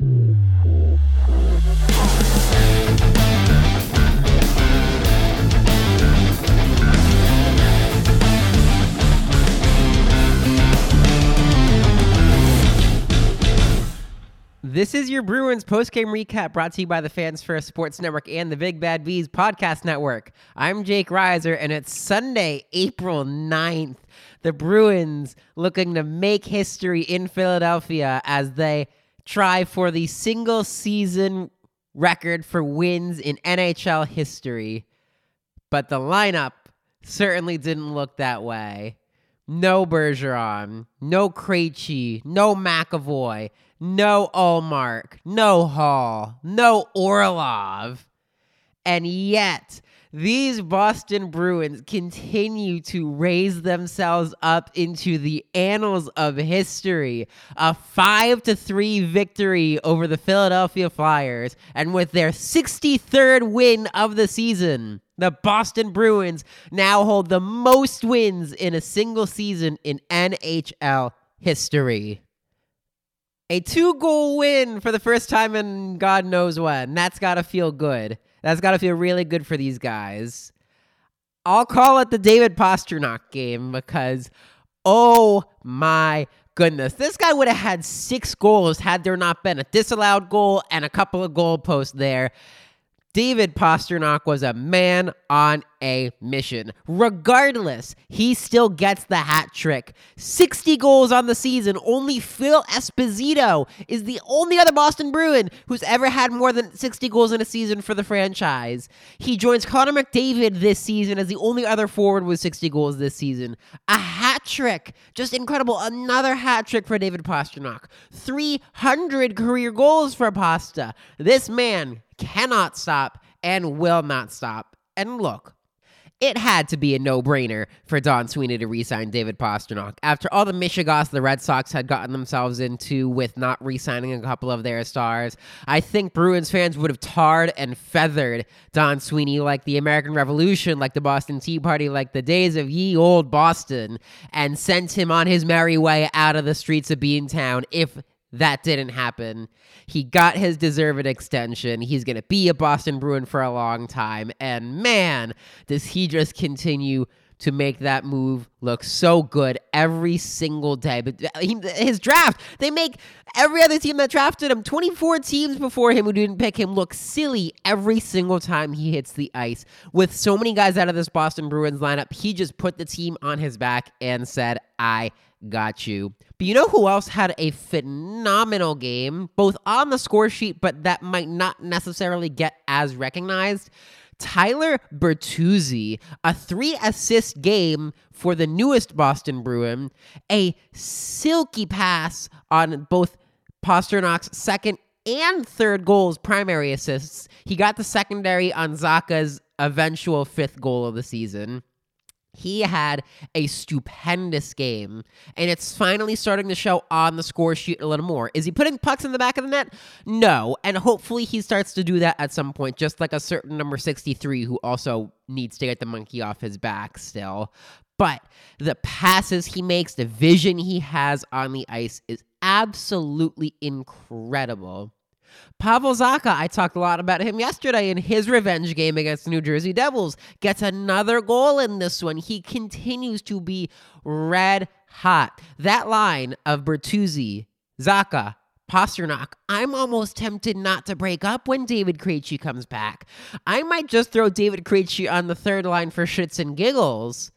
This is your Bruins postgame recap brought to you by the Fans First Sports Network and the Big Bad Bees Podcast Network. I'm Jake Reiser, and it's Sunday, April 9th. The Bruins looking to make history in Philadelphia as they try for the single season record for wins in NHL history. But the lineup certainly didn't look that way. No Bergeron, no Krejci, no McAvoy, no Ullmark, no Hall, no Orlov. And yet, these Boston Bruins continue to raise themselves up into the annals of history. A 5 to 3 victory over the Philadelphia Flyers and with their 63rd win of the season. The Boston Bruins now hold the most wins in a single season in NHL history. A two goal win for the first time in God knows when. That's got to feel good. That's got to feel really good for these guys. I'll call it the David Pastrnak game because, oh my goodness, this guy would have had six goals had there not been a disallowed goal and a couple of goal posts there. David Pastrnak was a man on a mission. Regardless, he still gets the hat trick. 60 goals on the season. Only Phil Esposito is the only other Boston Bruin who's ever had more than 60 goals in a season for the franchise. He joins Connor McDavid this season as the only other forward with 60 goals this season. A hat trick. Just incredible. Another hat trick for David Pastrnak. 300 career goals for Pasta. This man cannot stop and will not stop. And look, it had to be a no-brainer for Don Sweeney to re-sign David Pastrnak after all the mishigas the Red Sox had gotten themselves into with not re-signing a couple of their stars. I think Bruins fans would have tarred and feathered Don Sweeney like the American Revolution, like the Boston Tea Party, like the days of ye old Boston, and sent him on his merry way out of the streets of Beantown if that didn't happen. He got his deserved extension. He's going to be a Boston Bruin for a long time. And man, does he just continue to make that move look so good every single day. But uh, his draft, they make every other team that drafted him, 24 teams before him who didn't pick him, look silly every single time he hits the ice. With so many guys out of this Boston Bruins lineup, he just put the team on his back and said, I got you. But you know who else had a phenomenal game, both on the score sheet, but that might not necessarily get as recognized? Tyler Bertuzzi, a three assist game for the newest Boston Bruin, a silky pass on both Pastrnak's second and third goals, primary assists. He got the secondary on Zacha's eventual fifth goal of the season. He had a stupendous game, and it's finally starting to show on the score sheet a little more. Is he putting pucks in the back of the net? No, and hopefully he starts to do that at some point, just like a certain number 63 who also needs to get the monkey off his back still. But the passes he makes, the vision he has on the ice is absolutely incredible. Pavel Zacha, I talked a lot about him yesterday in his revenge game against the New Jersey Devils, gets another goal in this one. He continues to be red hot. That line of Bertuzzi, Zacha, Pastrnak, I'm almost tempted not to break up when David Krejci comes back. I might just throw David Krejci on the third line for shits and giggles.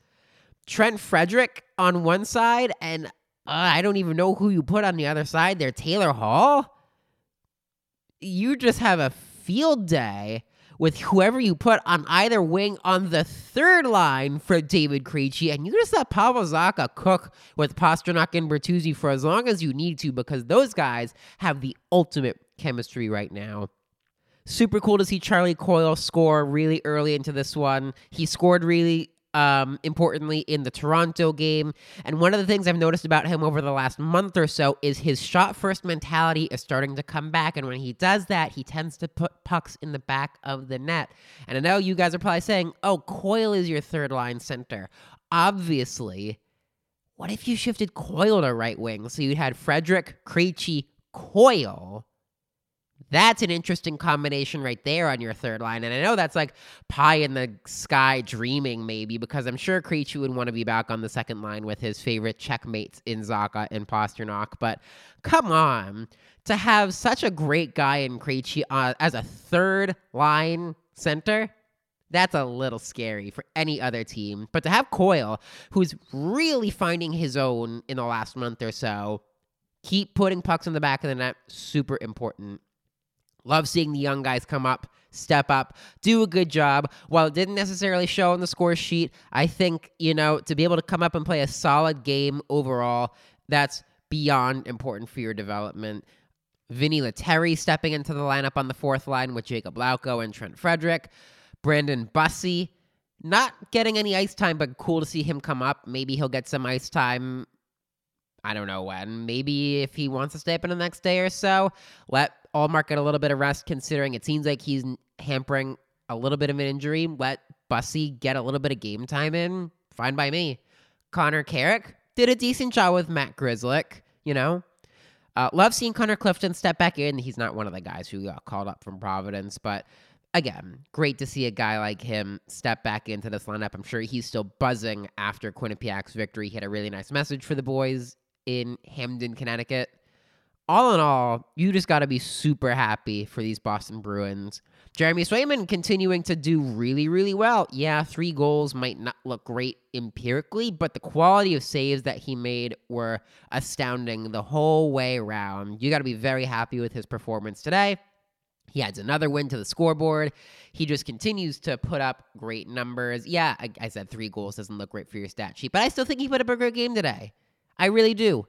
Trent Frederic on one side, and uh, I don't even know who you put on the other side there. Taylor Hall? You just have a field day with whoever you put on either wing on the third line for David Krejci, and you just let Pavel Zacha cook with Pastrnak and Bertuzzi for as long as you need to because those guys have the ultimate chemistry right now. Super cool to see Charlie Coyle score really early into this one. He scored really um, importantly in the Toronto game. And one of the things I've noticed about him over the last month or so is his shot first mentality is starting to come back. And when he does that, he tends to put pucks in the back of the net. And I know you guys are probably saying, oh, Coyle is your third line center. Obviously, what if you shifted Coyle to right wing? So you had Frederic, Krejci, Coyle that's an interesting combination right there on your third line. And I know that's like pie in the sky dreaming, maybe, because I'm sure Krejci would want to be back on the second line with his favorite checkmates in Zacha and Pastrnak. But come on, to have such a great guy in Krejci uh, as a third line center, that's a little scary for any other team. But to have Coyle, who's really finding his own in the last month or so, keep putting pucks in the back of the net, super important. Love seeing the young guys come up, step up, do a good job. While it didn't necessarily show on the score sheet, I think, you know, to be able to come up and play a solid game overall, that's beyond important for your development. Vinny Lettieri stepping into the lineup on the fourth line with Jacob Lauko and Trent Frederic. Brandon Bussi, not getting any ice time, but cool to see him come up. Maybe he'll get some ice time. I don't know when. Maybe if he wants to stay up in the next day or so. Let Ullmark get a little bit of rest, considering it seems like he's hampering a little bit of an injury. Let Bussi get a little bit of game time in. Fine by me. Connor Carrick did a decent job with Matt Grzelcyk, you know. Uh, love seeing Connor Clifton step back in. He's not one of the guys who got called up from Providence, but again, great to see a guy like him step back into this lineup. I'm sure he's still buzzing after Quinnipiac's victory. He had a really nice message for the boys in Hamden, Connecticut all in all, you just got to be super happy for these Boston Bruins. Jeremy Swayman continuing to do really, really well. Yeah, three goals might not look great empirically, but the quality of saves that he made were astounding the whole way around. You got to be very happy with his performance today. He adds another win to the scoreboard. He just continues to put up great numbers. Yeah, I, I said three goals doesn't look great for your stat sheet, but I still think he put up a great game today. I really do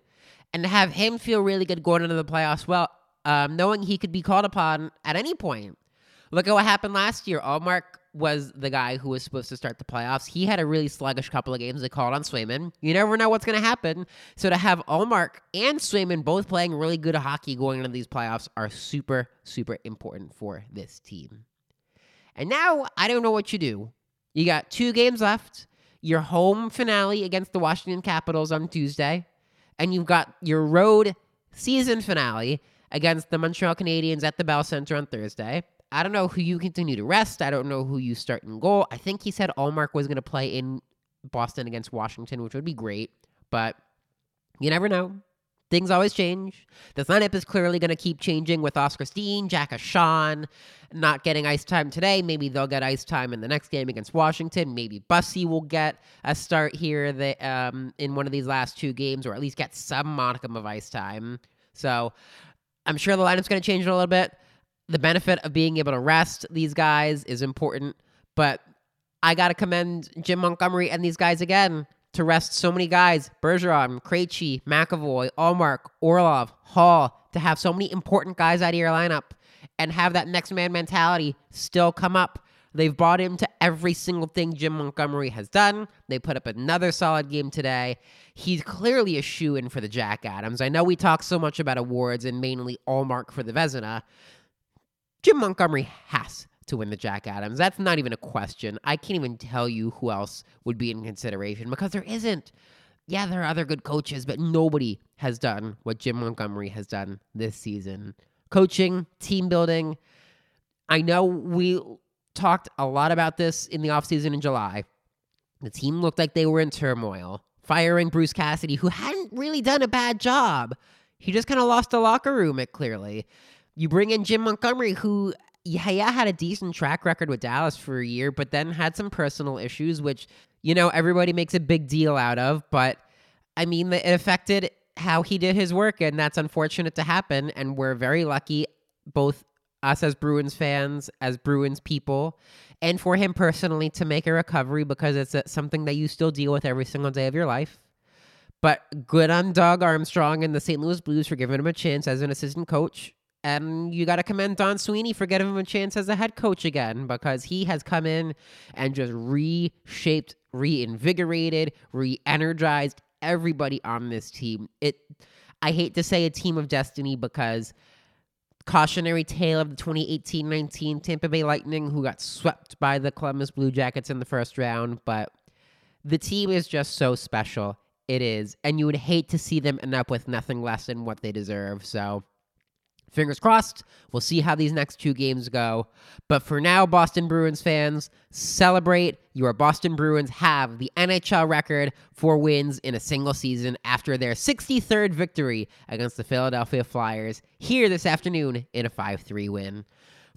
and have him feel really good going into the playoffs, well, um, knowing he could be called upon at any point. Look at what happened last year. Ullmark was the guy who was supposed to start the playoffs. He had a really sluggish couple of games. They called on Swayman. You never know what's going to happen. So to have Ullmark and Swayman both playing really good hockey going into these playoffs are super, super important for this team. And now I don't know what you do. You got two games left. Your home finale against the Washington Capitals on Tuesday and you've got your road season finale against the Montreal Canadiens at the Bell Center on Thursday. I don't know who you continue to rest. I don't know who you start in goal. I think he said Ullmark was going to play in Boston against Washington, which would be great, but you never know. Things always change. The lineup is clearly going to keep changing with Oscar Steen, Jack Ahcan not getting ice time today. Maybe they'll get ice time in the next game against Washington. Maybe Bussi will get a start here that, um, in one of these last two games, or at least get some modicum of ice time. So I'm sure the lineup's going to change a little bit. The benefit of being able to rest these guys is important, but I got to commend Jim Montgomery and these guys again to rest so many guys Bergeron, Krejci, McAvoy, Ullmark, Orlov, Hall to have so many important guys out of your lineup and have that next man mentality still come up. They've bought into every single thing Jim Montgomery has done. They put up another solid game today. He's clearly a shoe in for the Jack Adams. I know we talk so much about awards and mainly Ullmark for the Vezina. Jim Montgomery has to win the Jack Adams. That's not even a question. I can't even tell you who else would be in consideration because there isn't. Yeah, there are other good coaches, but nobody has done what Jim Montgomery has done this season. Coaching, team building. I know we talked a lot about this in the offseason in July. The team looked like they were in turmoil. Firing Bruce Cassidy, who hadn't really done a bad job. he just kind of lost the locker room, it clearly. You bring in Jim Montgomery, who, yeah, yeah, had a decent track record with Dallas for a year, but then had some personal issues, which, you know, everybody makes a big deal out of. But I mean, it affected how he did his work, and that's unfortunate to happen. And we're very lucky, both us as Bruins fans, as Bruins people, and for him personally to make a recovery because it's uh, something that you still deal with every single day of your life. But good on Doug Armstrong and the St. Louis Blues for giving him a chance as an assistant coach. And you got to commend Don Sweeney for giving him a chance as a head coach again because he has come in and just reshaped, reinvigorated, re energized everybody on this team. It I hate to say a team of destiny because cautionary tale of the 2018-19 Tampa Bay Lightning who got swept by the Columbus Blue Jackets in the first round, but the team is just so special. It is, and you would hate to see them end up with nothing less than what they deserve. So Fingers crossed. We'll see how these next two games go. But for now, Boston Bruins fans, celebrate. Your Boston Bruins have the NHL record for wins in a single season after their 63rd victory against the Philadelphia Flyers here this afternoon in a 5 3 win.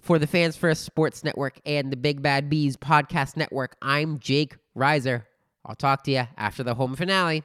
For the Fans First Sports Network and the Big Bad Bees Podcast Network, I'm Jake Reiser. I'll talk to you after the home finale.